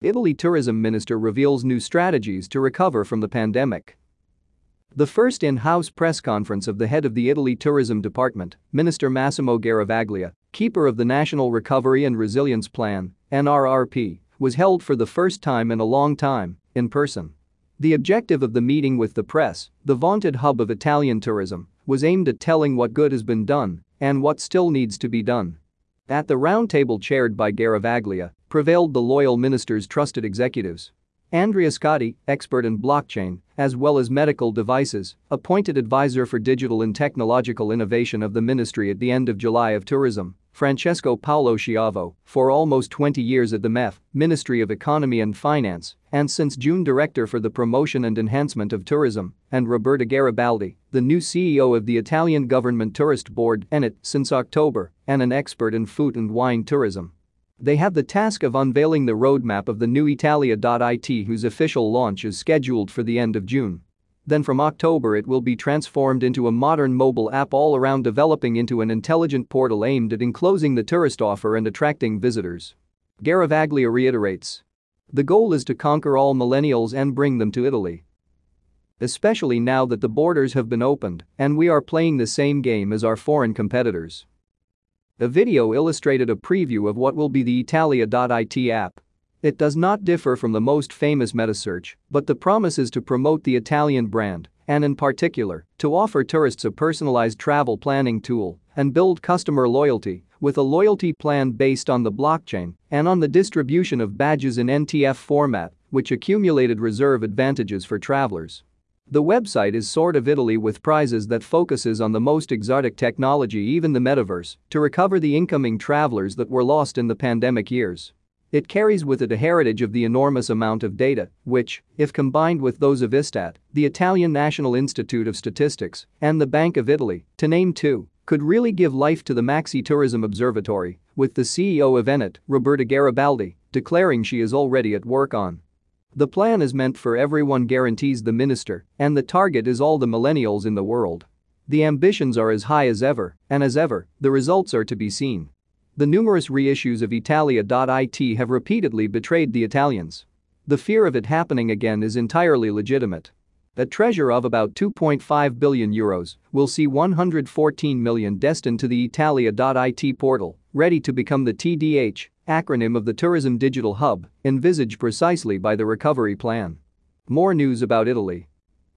Italy tourism minister reveals new strategies to recover from the pandemic. The first in-house press conference of the head of the Italy Tourism Department, Minister Massimo Garavaglia, keeper of the National Recovery and Resilience Plan, NRRP, was held for the first time in a long time, in person. The objective of the meeting with the press, the vaunted hub of Italian tourism, was aimed at telling what good has been done and what still needs to be done. At the roundtable chaired by Garavaglia, prevailed the loyal minister's trusted executives. Andrea Scotti, expert in blockchain, as well as medical devices, appointed advisor for digital and technological innovation of the ministry at the end of July of Tourism, Francesco Paolo Schiavo, for almost 20 years at the MEF, Ministry of Economy and Finance, and since June Director for the Promotion and Enhancement of Tourism, and Roberta Garibaldi, the new CEO of the Italian Government Tourist Board ENIT since October, and an expert in food and wine tourism. They have the task of unveiling the roadmap of the new Italia.it whose official launch is scheduled for the end of June. Then from October it will be transformed into a modern mobile app all around developing into an intelligent portal aimed at enclosing the tourist offer and attracting visitors. Garavaglia reiterates. The goal is to conquer all millennials and bring them to Italy. Especially now that the borders have been opened and we are playing the same game as our foreign competitors. A video illustrated a preview of what will be the Italia.it app. It does not differ from the most famous metasearch, but the promise is to promote the Italian brand and in particular, to offer tourists a personalized travel planning tool and build customer loyalty with a loyalty plan based on the blockchain and on the distribution of badges in NTF format, which accumulated reserve advantages for travelers. The website is sort of Italy with prizes that focuses on the most exotic technology even the metaverse to recover the incoming travelers that were lost in the pandemic years. It carries with it a heritage of the enormous amount of data, which, if combined with those of Istat, the Italian National Institute of Statistics, and the Bank of Italy, to name two, could really give life to the Maxi Tourism Observatory, with the CEO of Enit, Roberta Garibaldi, declaring she is already at work on. The plan is meant for everyone guarantees the minister, and the target is all the millennials in the world. The ambitions are as high as ever, and as ever, the results are to be seen. The numerous reissues of Italia.it have repeatedly betrayed the Italians. The fear of it happening again is entirely legitimate. A treasure of about 2.5 billion euros will see 114 million destined to the Italia.it portal, ready to become the TDH, acronym of the Tourism Digital Hub, envisaged precisely by the recovery plan. More news about Italy.